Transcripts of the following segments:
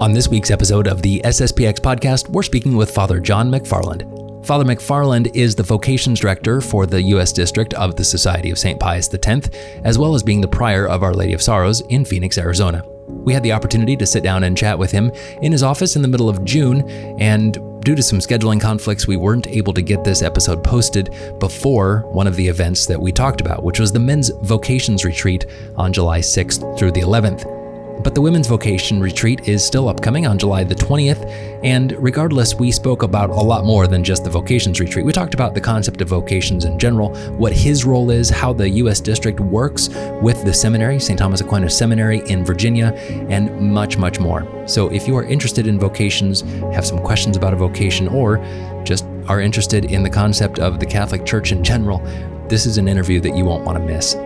On this week's episode of the SSPX podcast, we're speaking with Father John McFarland. Father McFarland is the vocations director for the U.S. District of the Society of St. Pius X, as well as being the prior of Our Lady of Sorrows in Phoenix, Arizona. We had the opportunity to sit down and chat with him in his office in the middle of June, and due to some scheduling conflicts, we weren't able to get this episode posted before one of the events that we talked about, which was the men's vocations retreat on July 6th through the 11th. But the Women's Vocation Retreat is still upcoming on July the 20th, and regardless, we spoke about a lot more than just the Vocations Retreat. We talked about the concept of vocations in general, what his role is, how the U.S. District works with the seminary, St. Thomas Aquinas Seminary in Virginia, and much, much more. So if you are interested in vocations, have some questions about a vocation, or just are interested in the concept of the Catholic Church in general, this is an interview that you won't want to miss.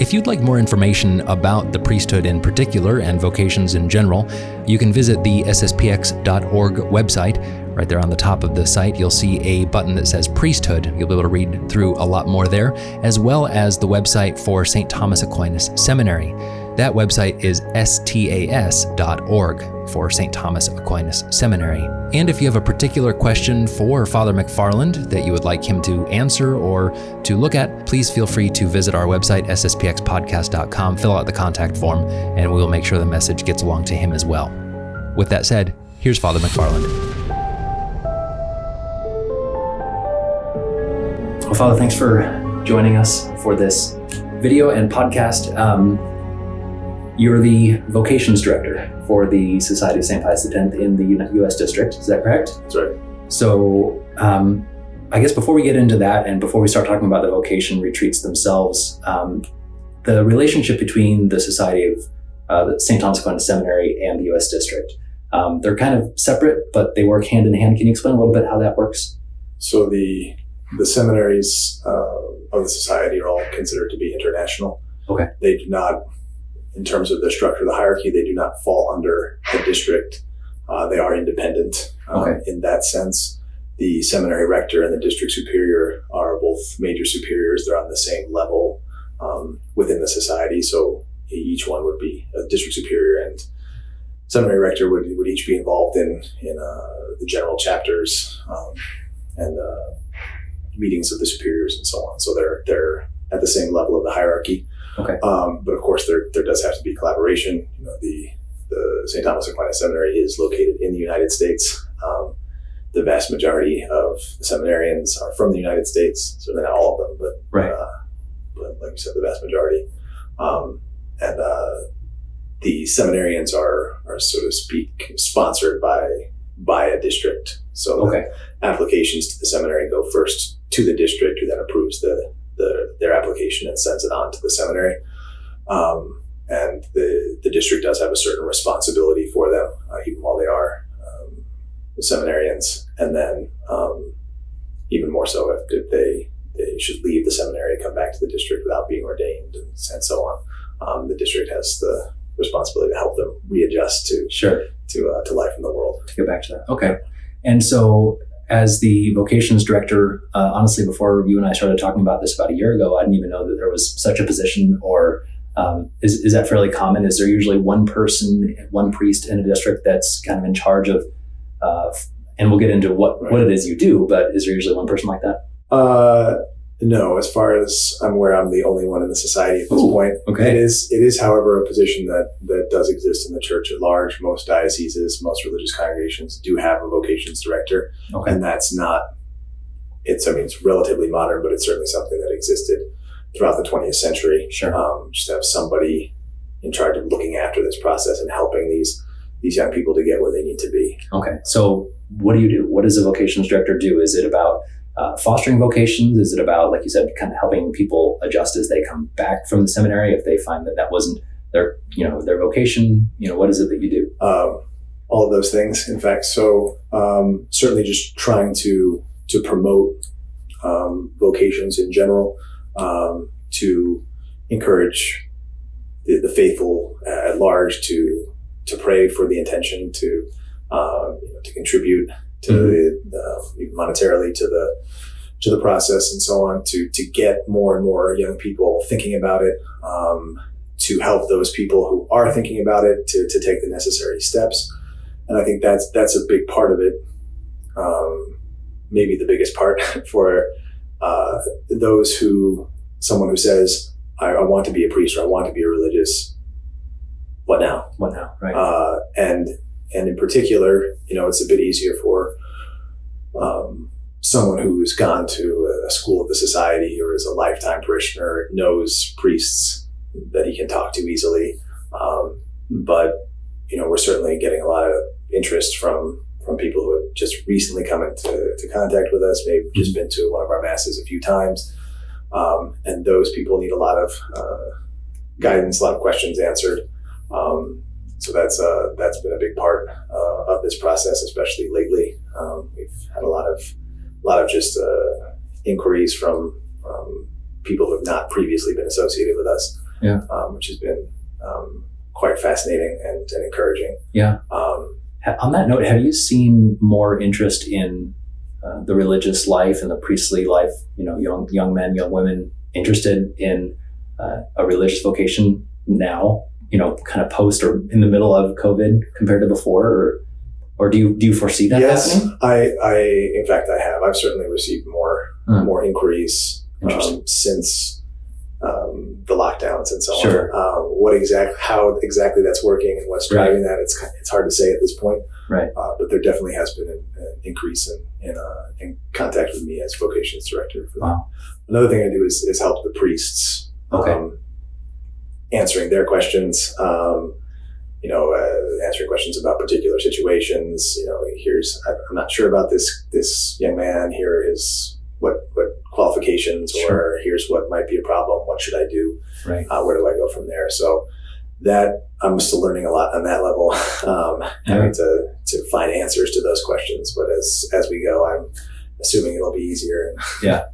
If you'd like more information about the priesthood in particular and vocations in general, you can visit the sspx.org website. Right there on the top of the site, you'll see a button that says priesthood. You'll be able to read through a lot more there, as well as the website for St. Thomas Aquinas Seminary. That website is stas.org for St. Thomas Aquinas Seminary. And if you have a particular question for Father McFarland that you would like him to answer or to look at, please feel free to visit our website, sspxpodcast.com, fill out the contact form, and we will make sure the message gets along to him as well. With that said, here's Father McFarland. Well, Father, thanks for joining us for this video and podcast. Um, you're the vocations director for the Society of St. Pius X in the U.S. District. Is that correct? That's right. So, um, I guess before we get into that and before we start talking about the vocation retreats themselves, um, the relationship between the Society of uh, St. Thomas Aquinas Seminary and the U.S. District, um, they're kind of separate, but they work hand in hand. Can you explain a little bit how that works? So the the seminaries uh, of the society are all considered to be international. Okay. They do not in terms of the structure of the hierarchy, they do not fall under the district. Uh, they are independent um, Okay. in that sense. The seminary rector and the district superior are both major superiors. They're on the same level um, within the society. So each one would be a district superior and seminary rector would, would each be involved in, in uh, the general chapters um, and uh, meetings of the superiors and so on. So they're, they're at the same level of the hierarchy. Okay. Um, but of course, there, there does have to be collaboration. You know, the, the St. Thomas Aquinas Seminary is located in the United States. Um, the vast majority of the seminarians are from the United States. So not all of them, but, Right. uh, but like you said, the vast majority. Um, and, uh, the seminarians are, are so to speak, sponsored by, by a district. So Okay. applications to the seminary go first to the district, who then approves the, the their application and sends it on to the seminary. Um, and the the district does have a certain responsibility for them, uh, even while they are um, seminarians. And then um, even more so if, if they they should leave the seminary, come back to the district without being ordained, and, and so on. Um, the district has the responsibility to help them readjust to Sure. to uh, to life in the world. to get back to that. Okay. And so, as the vocations director, uh, honestly, before you and I started talking about this about a year ago, I didn't even know that there was such a position. Or um, is is that fairly common? Is there usually one person, one priest in a district that's kind of in charge of? Uh, and we'll get into what what it is you do, but is there usually one person like that? Uh, no, as far as I'm aware, I'm the only one in the society at this Ooh, point. okay. It is, it is, however, a position that, that does exist in the church at large. Most dioceses, most religious congregations do have a vocations director, Okay. and that's not. It's, I mean, it's relatively modern, but it's certainly something that existed throughout the 20th century. Sure. Um, just to have somebody in charge of looking after this process and helping these these young people to get where they need to be. Okay. So, what do you do? What does a vocations director do? Is it about uh, fostering vocations? Is it about, like you said, kind of helping people adjust as they come back from the seminary if they find that that wasn't their, you know, their vocation? You know, what is it that you do? um, all of those things. In fact, so um, certainly just trying to to promote um, vocations in general, um, to encourage the, the faithful at large to to pray for the intention to um, you know, to contribute to the, uh, monetarily to the to the process and so on to to get more and more young people thinking about it um, to help those people who are thinking about it to, to take the necessary steps and I think that's that's a big part of it. Um, maybe the biggest part for uh, those who someone who says, I, I, want to be a priest or I want to be a religious." What now? What now? Right. Uh, and and in particular, you know, it's a bit easier for um, someone who's gone to a school of the society or is a lifetime parishioner, knows priests that he can talk to easily. Um, but you know, we're certainly getting a lot of interest from from people who have just recently come into to contact with us, maybe just been to one of our masses a few times, um, and those people need a lot of uh, guidance, a lot of questions answered. Um, so that's uh, that's been a big part uh, of this process, especially lately. Um, we've had a lot of a lot of just uh, inquiries from um, people who have not previously been associated with us, yeah. um, which has been um, quite fascinating and, and encouraging. Yeah. Um, on that note, have you seen more interest in uh, the religious life and the priestly life? You know, young young men, young women interested in uh, a religious vocation now. You know, kind of post or in the middle of COVID compared to before, or or do you do you foresee that yes, happening? I, I in fact I have. I've certainly received more Hmm. more inquiries um, since um, the lockdowns and so Sure. on. Um, what exact how exactly that's working and what's Right. driving that? It's it's hard to say at this point. Right. Uh, but there definitely has been an, an increase in in, uh, in contact with me as vocations director. For that. Wow. Another thing I do is, is help the priests. Okay. Um, answering their questions. Um, you know, uh, answering questions about particular situations. You know, here's I'm not sure about this this young man. Here is what what qualifications, or here's what might be a problem. What should I do? Right. Uh, where do I go from there? So that I'm still learning a lot on that level, um, having to to find answers to those questions. But as as we go, I'm assuming it'll be easier. Yeah.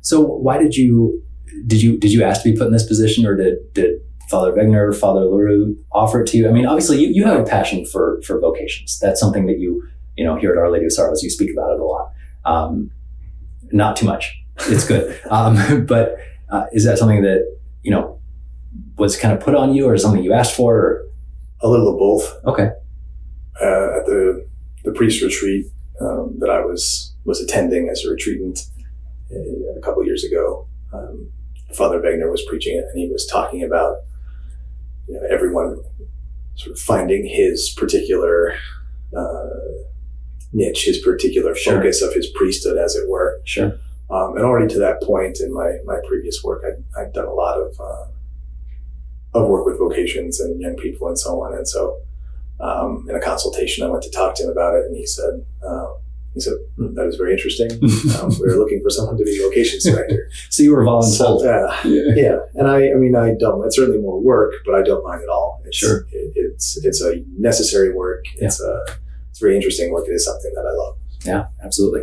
So why did you did you did you ask to be put in this position, or did did Father Wegner, Father Le Roux offer it to you? I mean, obviously you, you have a passion for for vocations. That's something that you you know here at Our Lady of Sorrows you speak about it a lot. Um, not too much. It's good. um, but uh, is that something that you know was kind of put on you, or something you asked for? Or? A little of both. Okay. uh, at the the priest retreat um, that I was was attending as a retreatant uh, a couple years ago. Um, Father Wegner was preaching it, and he was talking about you know, everyone sort of finding his particular uh, niche, his particular Sure. focus of his priesthood, as it were. Sure. Um, and already to that point in my, my previous work, I'd, I'd done a lot of, uh, of work with vocations and young people and so on. And so, um, in a consultation, I went to talk to him about it and he said, uh, he said, "Hmm, that is very interesting. Um, we were looking for someone to be vocations director. So you were so, voluntold. uh, yeah. yeah. And I, I mean, I don't, it's certainly more work, but I don't mind at all. It's, Sure. It, it's, it's a necessary work. It's a, it's very interesting work. It is something that I love. Yeah, absolutely.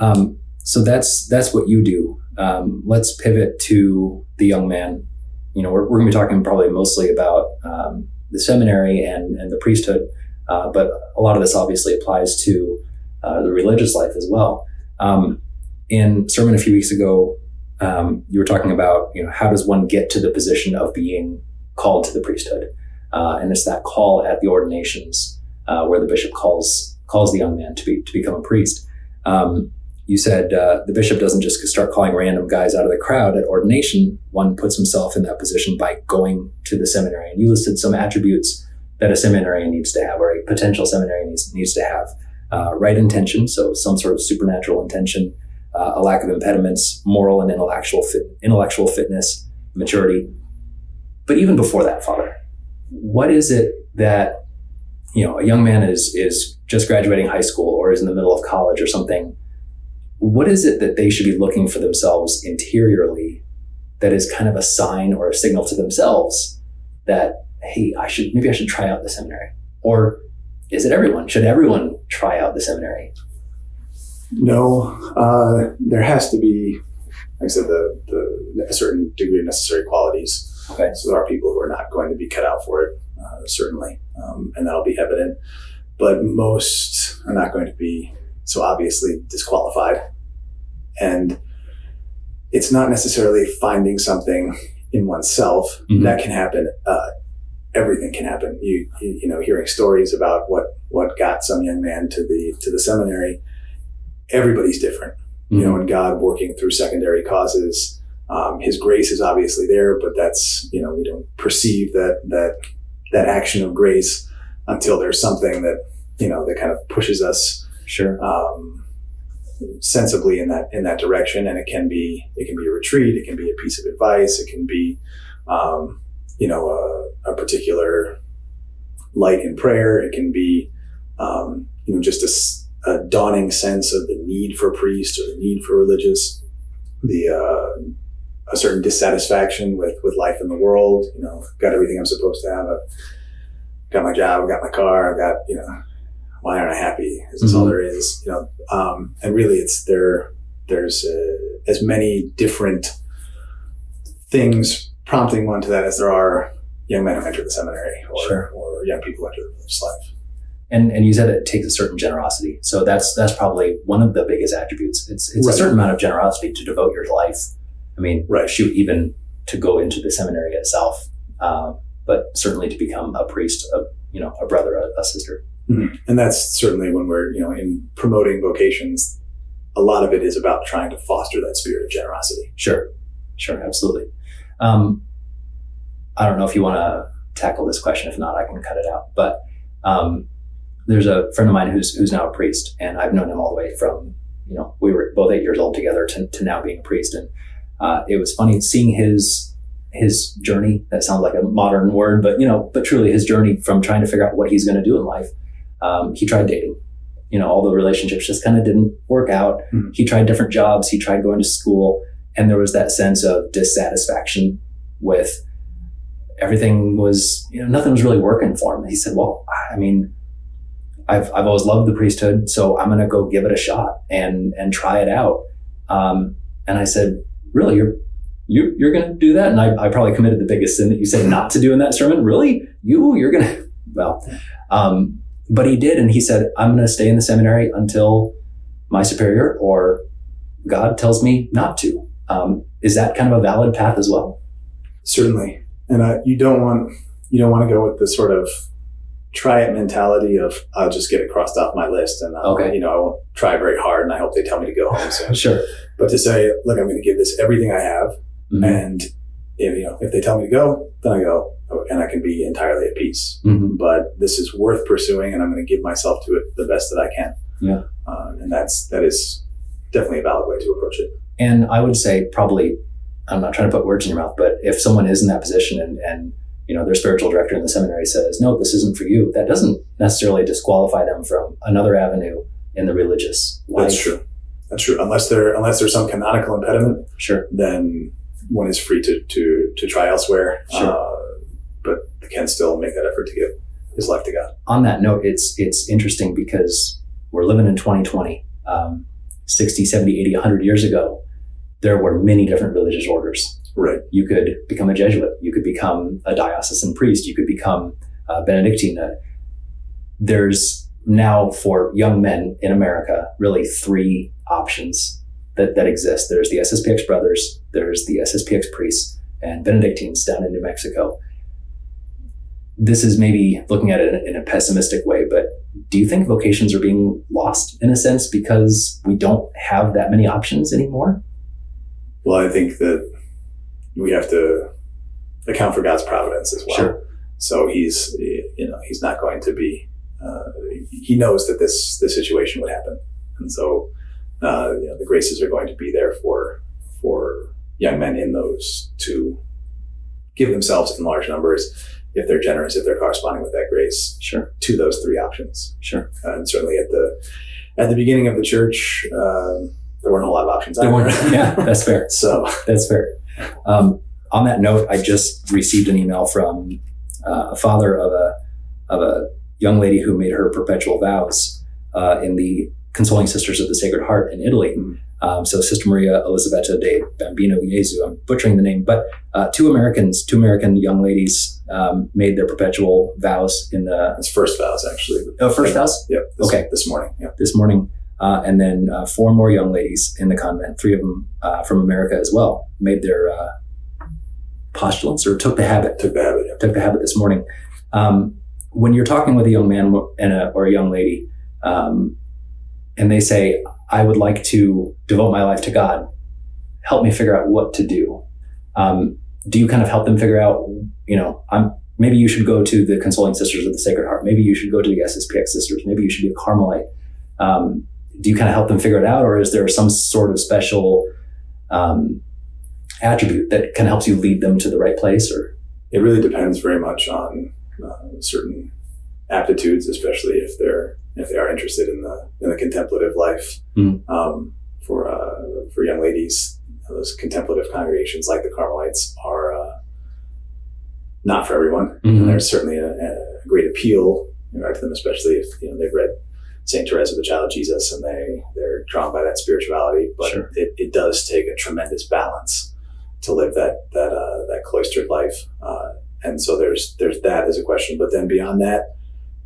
Um, so that's that's what you do. Um, let's pivot to the young man. You know, we're, we're going to be talking probably mostly about um, the seminary and and the priesthood, uh, but a lot of this obviously applies to uh, the religious life as well. Um, in sermon a few weeks ago, um, you were talking about you know how does one get to the position of being called to the priesthood, uh, and it's that call at the ordinations uh, where the bishop calls calls the young man to be to become a priest. Um, you said uh, the bishop doesn't just start calling random guys out of the crowd at ordination. One puts himself in that position by going to the seminary. And you listed some attributes that a seminary needs to have, or a potential seminary needs, needs to have. Uh, right intention, so some sort of supernatural intention, uh, a lack of impediments, moral and intellectual fit, intellectual fitness, maturity. But even before that, Father, what is it that you know a young man is is just graduating high school or is in the middle of college or something? What is it that they should be looking for themselves interiorly that is kind of a sign or a signal to themselves that hey, I should maybe I should try out the seminary, or is it everyone? Should everyone try out the seminary? No, uh, there has to be, like I said, the, the a certain degree of necessary qualities. Okay. So there are people who are not going to be cut out for it, uh, certainly, um, and that'll be evident. But most are not going to be so obviously disqualified, and it's not necessarily finding something in oneself Mhm. that can happen. Uh, everything can happen. You, you you know, hearing stories about what what got some young man to the to the seminary. Everybody's different, you know, and God working through secondary causes. Um, his grace is obviously there, but that's you know we don't perceive that that that action of grace until there's something that you know that kind of pushes us Sure. um, sensibly in that in that direction. And it can be it can be a retreat, it can be a piece of advice, it can be um, you know a, a particular light in prayer. It can be um, you know just a dawning sense of the need for priest or the need for religious, the uh, a certain dissatisfaction with with life in the world. You know, got everything I'm supposed to have. I've got my job, I've got my car, I've got you know why aren't I happy? Is this all Mhm. there is? You know, um, and really, it's there. There's uh, as many different things prompting one to that as there are young men who enter the seminary or, Sure. or young people who enter the religious life. And and you said it takes a certain generosity. So that's that's probably one of the biggest attributes. It's it's Right. a certain amount of generosity to devote your life. I mean, Right. shoot, even to go into the seminary itself, uh, but certainly to become a priest, a you know, a brother, a, a sister. And that's certainly when we're you know in promoting vocations. A lot of it is about trying to foster that spirit of generosity. Sure, sure, absolutely. Um, I don't know if you want to tackle this question. If not, I can cut it out. But um, there's a friend of mine who's who's now a priest, and I've known him all the way from you know we were both eight years old together to, to now being a priest, and uh, it was funny seeing his his journey. That sounds like a modern word, but you know, but truly his journey from trying to figure out what he's going to do in life. Um, he tried dating. You know, all the relationships just kind of didn't work out. Mhm. He tried different jobs. He tried going to school, and there was that sense of dissatisfaction with everything was you know nothing was really working for him. He said, "Well, I mean, I've I've always loved the priesthood, so I'm going to go give it a shot and and try it out." Um, and I said, "Really, you're you you're going to do that?" And I, I probably committed the biggest sin that you said not to do in that sermon. Really, you you're going to well, um, but he did, and he said, "I'm going to stay in the seminary until my superior or God tells me not to." Um, is that kind of a valid path as well? Certainly, and uh, you don't want you don't want to go with the sort of try it mentality of I'll just get it crossed off my list, and I'll, Okay. you know I won't try very hard, and I hope they tell me to go home soon. Sure. but to say, look, I'm going to give this everything I have, Mhm. and if, you know if they tell me to go, then I go, and I can be entirely at peace. Mhm. But this is worth pursuing, and I'm going to give myself to it the best that I can. Yeah. uh, and that's that is definitely a valid way to approach it. And I would say probably, I'm not trying to put words in your mouth, but if someone is in that position and, and you know their spiritual director in the seminary says, no, this isn't for you, that doesn't necessarily disqualify them from another avenue in the religious life. That's true. That's true. Unless there unless there's some canonical impediment, Sure. then one is free to to to try elsewhere. Sure. Uh, but can still make that effort to give his life to God. On that note, it's it's interesting because we're living in 2020. Um, 60, 70, 80, 100 years ago, there were many different religious orders. Right. you could become a Jesuit, you could become a diocesan priest, you could become a Benedictine. There's now for young men in America really three options that, that exist. There's the SSPX brothers, there's the SSPX priests, and Benedictines down in New Mexico. This is maybe looking at it in a pessimistic way, but do you think vocations are being lost in a sense because we don't have that many options anymore? Well, I think that we have to account for God's providence as well. Sure. So he's you know he's not going to be. Uh, he knows that this this situation would happen, and so uh, you know, the graces are going to be there for for young men in those to give themselves in large numbers if they're generous, if they're corresponding with that grace Sure, to those three options. sure. and certainly at the at the beginning of the church, um, there weren't a lot of options. There weren't- yeah, that's fair. So That's fair. Um, on that note, I just received an email from uh, a father of a of a young lady who made her perpetual vows uh, in the Consoling Sisters of the Sacred Heart in Italy. Mhm. Um, so Sister Maria Elisabetta de Bambino Gesù. I'm butchering the name, but uh, two Americans, two American young ladies, um, made their perpetual vows in the it's first vows actually. oh, first vows Yep. This, Okay. This morning. Yep. this morning, uh, and then uh, four more young ladies in the convent, three of them uh, from America as well, made their uh, postulants or took the habit, Took the habit. Yep. took the habit this morning. Um, when you're talking with a young man and a, or a young lady, um, and they say, "I would like to devote my life to God," help me figure out what to do. Um, do you kind of help them figure out, you know, I'm maybe you should go to the Consoling Sisters of the Sacred Heart. Maybe you should go to the SSPX Sisters. Maybe you should be a Carmelite. Do you kind of help them figure it out, or is there some sort of special um, attribute that kind of helps you lead them to the right place? Or it really depends very much on uh, certain aptitudes, especially if they're if they are interested in the in the contemplative life. Mm. Um, for uh, for young ladies, those contemplative congregations like the Carmelites are uh, not for everyone. Mm-hmm. And there's certainly a, a great appeal you know, to them, especially if you know they've read Saint Teresa, the Child of Jesus, and they they're drawn by that spirituality. But sure. it, it does take a tremendous balance to live that that uh, that cloistered life. Uh, and so there's there's that as a question. But then beyond that,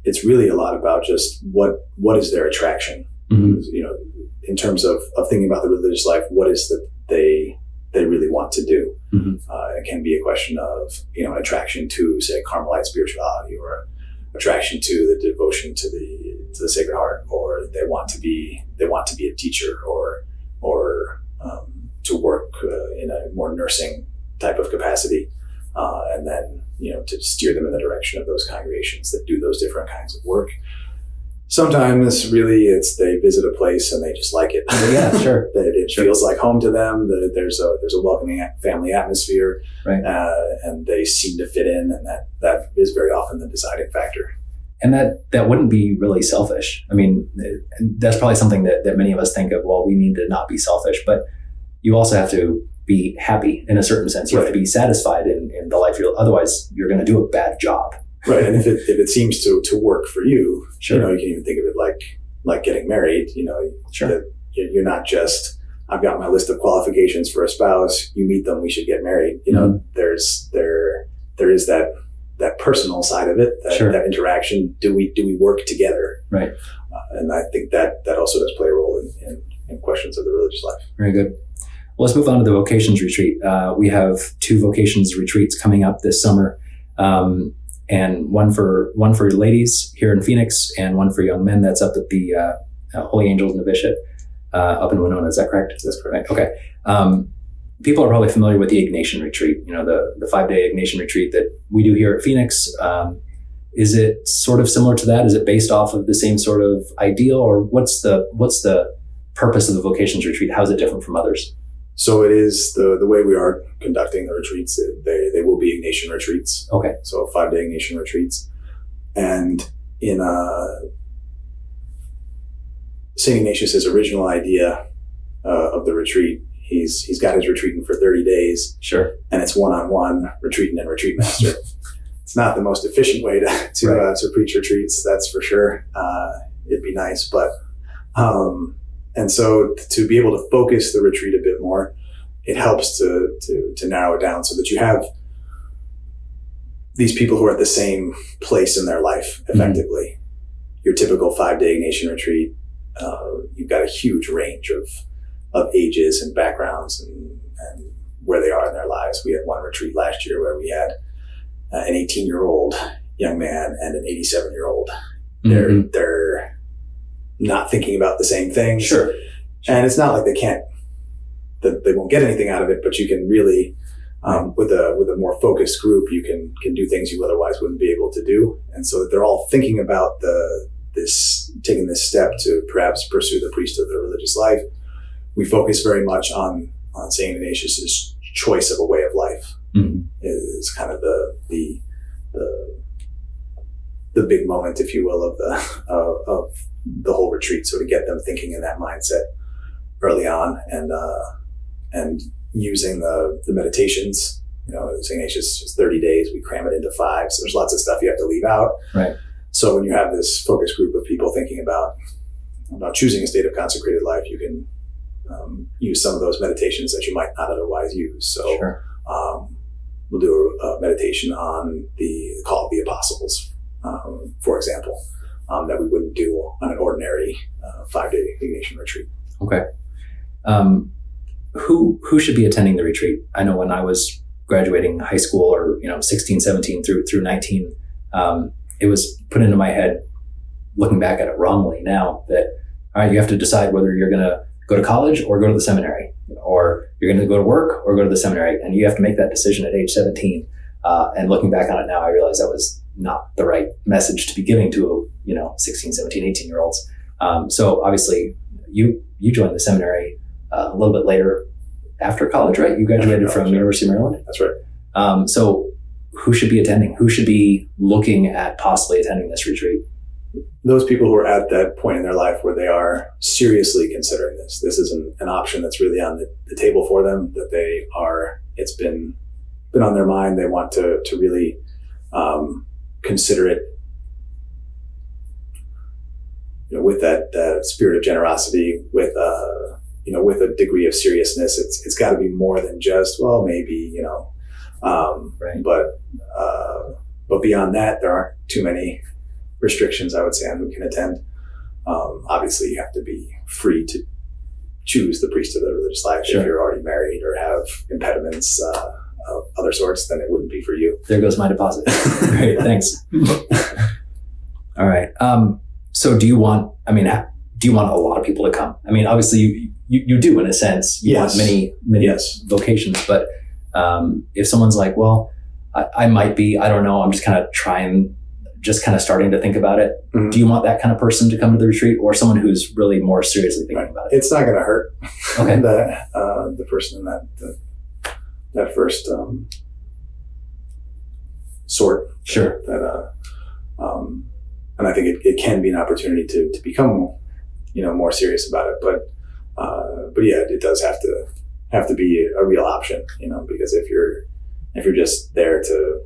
it's really a lot about just what what is their attraction. Mm-hmm. You know, in terms of, of thinking about the religious life, what is that they they really want to do? Mm-hmm. Uh, it can be a question of you know an attraction to say Carmelite spirituality or attraction to the devotion to the to the Sacred Heart, or they want to be they want to be a teacher or or um, to work uh, in a more nursing type of capacity, uh, and then you know to steer them in the direction of those congregations that do those different kinds of work sometimes really it's they visit a place and they just like it. Yeah, sure. that it sure. feels like home to them. That there's a there's a welcoming family atmosphere, right. uh, and they seem to fit in, and that that is very often the deciding factor. And that that wouldn't be really selfish. I mean, that's probably something that, that many of us think of. Well, we need to not be selfish, but you also have to be happy in a certain sense. You right. have to be satisfied in, in the life you're. Otherwise, you're going to do a bad job right and if it, if it seems to, to work for you sure. you know you can even think of it like like getting married you know sure. you're not just i've got my list of qualifications for a spouse you meet them we should get married you know mm-hmm. there's there there is that that personal side of it that, sure. that interaction do we do we work together right uh, and i think that that also does play a role in, in, in questions of the religious life very good well, let's move on to the vocations retreat. Uh, we have two vocations retreats coming up this summer. Um, and one for one for ladies here in Phoenix, and one for young men. That's up at the uh, uh, Holy Angels Novitiate uh, up in Winona. Is that correct? That's correct. Right. Okay. Um, people are probably familiar with the Ignatian Retreat. You know, the the five day Ignatian Retreat that we do here at Phoenix. Um, is it sort of similar to that? Is it based off of the same sort of ideal, or what's the what's the purpose of the vocations retreat? How is it different from others? So it is the the way we are conducting the retreats. They they will be Ignatian retreats. Okay. So five day Ignatian retreats, and in uh, Saint Ignatius's original idea uh, of the retreat, he's he's got his retreating for thirty days. Sure. And it's one on one retreating and retreat master. it's not the most efficient way to to, right. uh, to preach retreats. That's for sure. Uh, it'd be nice, but. Um, and so to be able to focus the retreat a bit more, it helps to, to, to narrow it down so that you have these people who are at the same place in their life mm-hmm. effectively. Mm-hmm. Your typical five day Ignatian retreat, uh, you've got a huge range of, of ages and backgrounds and, and where they are in their lives. We had one retreat last year where we had uh, an 18 year old young man and an 87 year old. Mm-hmm. They're, they're not thinking about the same things. Sure. And it's not like they can't, that they won't get anything out of it, but you can really, um, with a with a more focused group, you can can do things you otherwise wouldn't be able to do. And so they're all thinking about the this taking this step to perhaps pursue the priesthood of the religious life. We focus very much on on Saint Ignatius's choice of a way of life. Mm-hmm. Is kind of the the the the big moment, if you will, of the of, of the whole retreat. So to get them thinking in that mindset early on and, uh, and using the, the meditations, you know, St. Ignatius is 30 days, we cram it into five. So there's lots of stuff you have to leave out. Right. So when you have this focus group of people thinking about, about choosing a state of consecrated life, you can um, use some of those meditations that you might not otherwise use. So sure. um, we'll do a, a, meditation on the call of the apostles, um, for example um, that we wouldn't do on an ordinary uh, five day Ignatian retreat. Okay. Um, who who should be attending the retreat? I know when I was graduating high school or you know 16, 17 through through 19, um, it was put into my head, looking back at it wrongly now, that all right, you have to decide whether you're going to go to college or go to the seminary, or you're going to go to work or go to the seminary, and you have to make that decision at age 17. Uh, and looking back on it now, I realize that was not the right message to be giving to you know 16, 17, 18 year olds. Um, so obviously, you you joined the seminary uh, a little bit later after college, right? You graduated from. University of Maryland. That's right. Um, so, who should be attending? Who should be looking at possibly attending this retreat? Those people who are at that point in their life where they are seriously considering this, this is an, an option that's really on the, the table for them. That they are, it's been been on their mind. They want to to really um, consider it. You know, with that that spirit of generosity, with uh, you know, with a degree of seriousness, it's it's got to be more than just well, maybe you know, um, Right. but uh, but beyond that, there aren't too many restrictions. I would say on who can attend. Um, obviously, you have to be free to choose the priesthood of the religious life. Sure. If you're already married or have impediments uh, of other sorts, then it wouldn't be for you. There goes my deposit. Great, thanks. All right. Um, so, do you want? I mean, do you want a lot of people to come? I mean, obviously, you you, you do in a sense. You Yes. want many many Yes. vocations, but um, if someone's like, well, I, I might be. I don't know. I'm just kind of trying, just kind of starting to think about it. Mhm. Do you want that kind of person to come to the retreat, or someone who's really more seriously thinking Right. about it? It's not going to hurt Okay. the uh, the person in that the, that first um, sort Sure. that uh, um, and I think it, it can be an opportunity to, to become you know more serious about it but uh, but yeah it does have to have to be a real option you know because if you're if you're just there to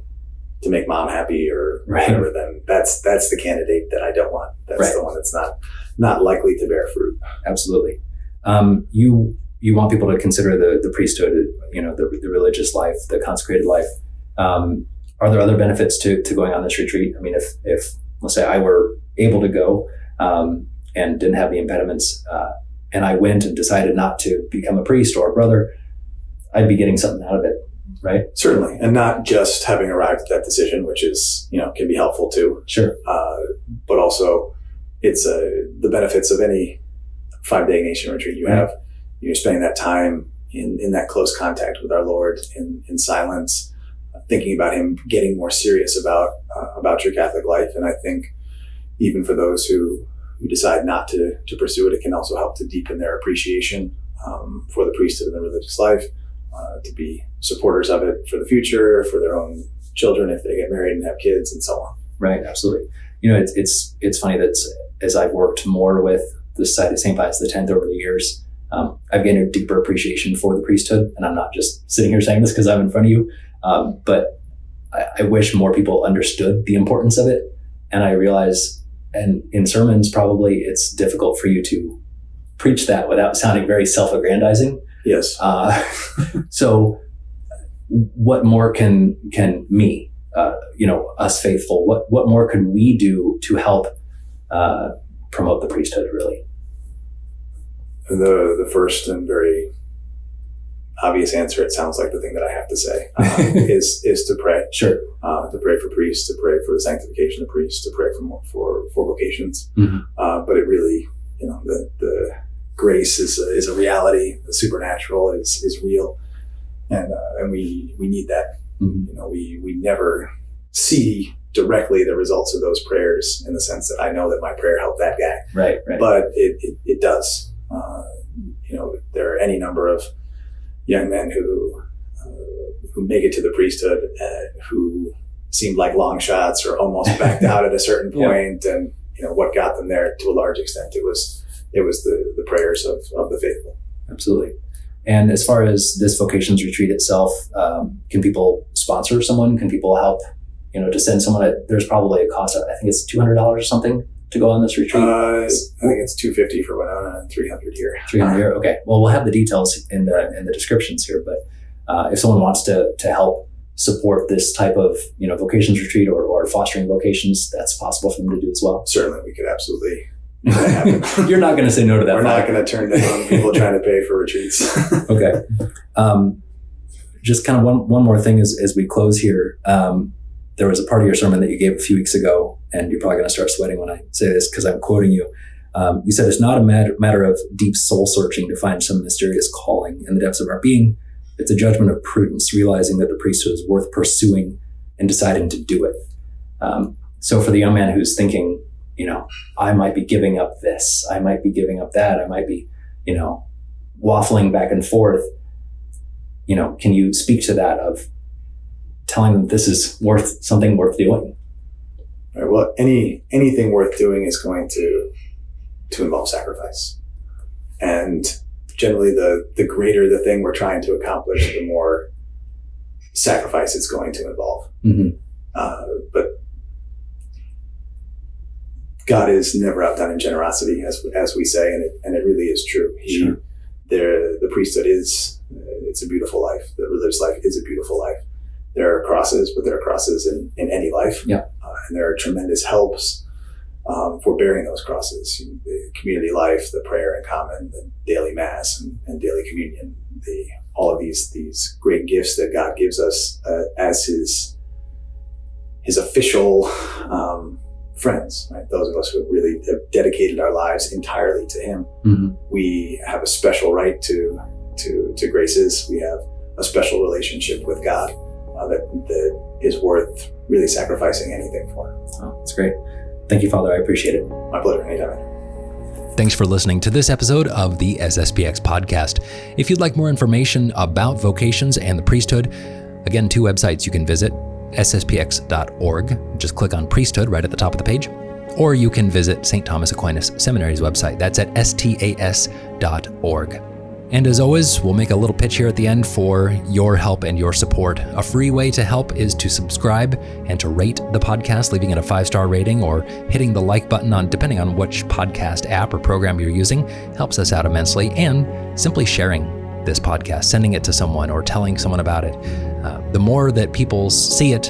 to make mom happy or Right. whatever then that's that's the candidate that I don't want that's Right. the one that's not not likely to bear fruit Absolutely. Um, you you want people to consider the the priesthood, you know, the, the religious life, the consecrated life. Um, are there other benefits to, to going on this retreat? I mean, if if let's say I were able to go um, and didn't have the impediments, uh, and I went and decided not to become a priest or a brother, I'd be getting something out of it, right? certainly and not just having arrived at that decision which is you know can be helpful too Sure. uh, but also it's uh, the benefits of any five day Ignatian retreat you Right. have. You're spending that time in, in that close contact with our Lord in, in silence, uh, thinking about Him, getting more serious about uh, about your Catholic life. And I think even for those who, who decide not to, to pursue it, it can also help to deepen their appreciation um, for the priesthood and the religious life, uh, to be supporters of it for the future, for their own children if they get married and have kids, and so on. Right, absolutely. You know, it's it's it's funny that as I've worked more with the Society of St. Pius X over the years, um, I've gained a deeper appreciation for the priesthood, and I'm not just sitting here saying this because I'm in front of you, um, but I, I wish more people understood the importance of it. And I realize, and in sermons, probably it's difficult for you to preach that without sounding very self-aggrandizing. Yes. Uh, so, what more can can me, uh, you know, us faithful, what what more can we do to help uh, promote the priesthood? Really, the the first and very obvious answer it sounds like the thing that i have to say uh, is is to pray sure, uh, to pray for priests to pray for the sanctification of priests to pray for more, for for vocations Mhm. uh, but it really you know the the grace is a, is a reality the supernatural is is real and uh, and we we need that Mhm. you know we we never see directly the results of those prayers in the sense that i know that my prayer helped that guy right, right, but it, it, it does. Uh, you know, there are any number of young men who uh, who make it to the priesthood uh, who seemed like long shots or almost backed out at a certain Yeah. point, and you know what got them there to a large extent it was it was the the prayers of, of the faithful. absolutely. And as far as this vocations retreat itself, um, can people sponsor someone? Can people help? You know, to send someone. There's probably a cost. I think it's two hundred dollars or something to go on this retreat. Uh, I think it's two fifty for Winona and three hundred here. Three hundred here. Okay. Well, we'll have the details in the in the descriptions here. But uh, if someone wants to to help support this type of you know vocations retreat or, or fostering vocations, that's possible for them to do as well. Certainly, we could absolutely make that happen. You're not going to say no to that. We're not going to turn down people trying to pay for retreats. okay. Um, just kind of one one more thing as as we close here. Um, there was a part of your sermon that you gave a few weeks ago, and you're probably going to start sweating when I say this because I'm quoting you. Um, you said it's not a matter, matter of deep soul searching to find some mysterious calling in the depths of our being. It's a judgment of prudence, realizing that the priesthood is worth pursuing and deciding to do it. Um, so for the young man who's thinking, you know, I might be giving up this, I might be giving up that, I might be, you know, waffling back and forth. You know, can you speak to that of telling them this is worth something worth doing? Right, well, any anything worth doing is going to to involve sacrifice, and generally, the the greater the thing we're trying to accomplish, the more sacrifice it's going to involve. Mm-hmm. Uh, but God is never outdone in generosity, as as we say, and it and it really is true. He, sure. there, the priesthood is it's a beautiful life. The religious life is a beautiful life there are crosses, but there are crosses in, in any life. Yeah. Uh, and there are tremendous helps um, for bearing those crosses. The community life, the prayer in common, the daily mass and, and daily communion, the all of these these great gifts that God gives us uh, as His His official um, friends. Right? Those of us who have really have dedicated our lives entirely to Him. Mm-hmm. We have a special right to to to graces. We have a special relationship with God uh, that, that is worth really sacrificing anything for. Oh, that's great. Thank you, Father. I appreciate it. My pleasure. Anytime. Thanks for listening to this episode of the SSPX podcast. If you'd like more information about vocations and the priesthood, again, two websites you can visit sspx.org. Just click on priesthood right at the top of the page. Or you can visit St. Thomas Aquinas Seminary's website. That's at stas.org. And as always, we'll make a little pitch here at the end for your help and your support. A free way to help is to subscribe and to rate the podcast, leaving it a five star rating or hitting the like button on depending on which podcast app or program you're using helps us out immensely. And simply sharing this podcast, sending it to someone or telling someone about it. Uh, the more that people see it,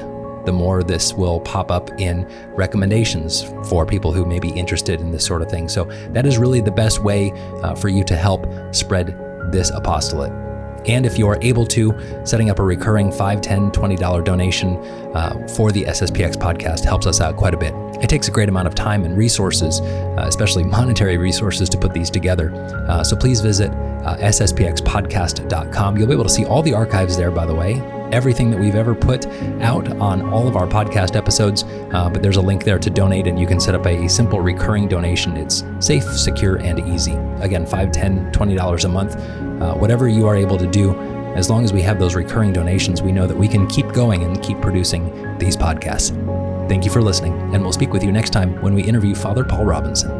the more this will pop up in recommendations for people who may be interested in this sort of thing. So that is really the best way uh, for you to help spread this apostolate. And if you are able to, setting up a recurring $5, $10, $20 donation uh, for the SSPX podcast helps us out quite a bit. It takes a great amount of time and resources, uh, especially monetary resources, to put these together. Uh, so please visit uh, sspxpodcast.com. You'll be able to see all the archives there, by the way, everything that we've ever put out on all of our podcast episodes. Uh, but there's a link there to donate, and you can set up a simple recurring donation. It's safe, secure, and easy. Again, $5, $10, $20 a month, uh, whatever you are able to do. As long as we have those recurring donations, we know that we can keep going and keep producing these podcasts. Thank you for listening, and we'll speak with you next time when we interview Father Paul Robinson.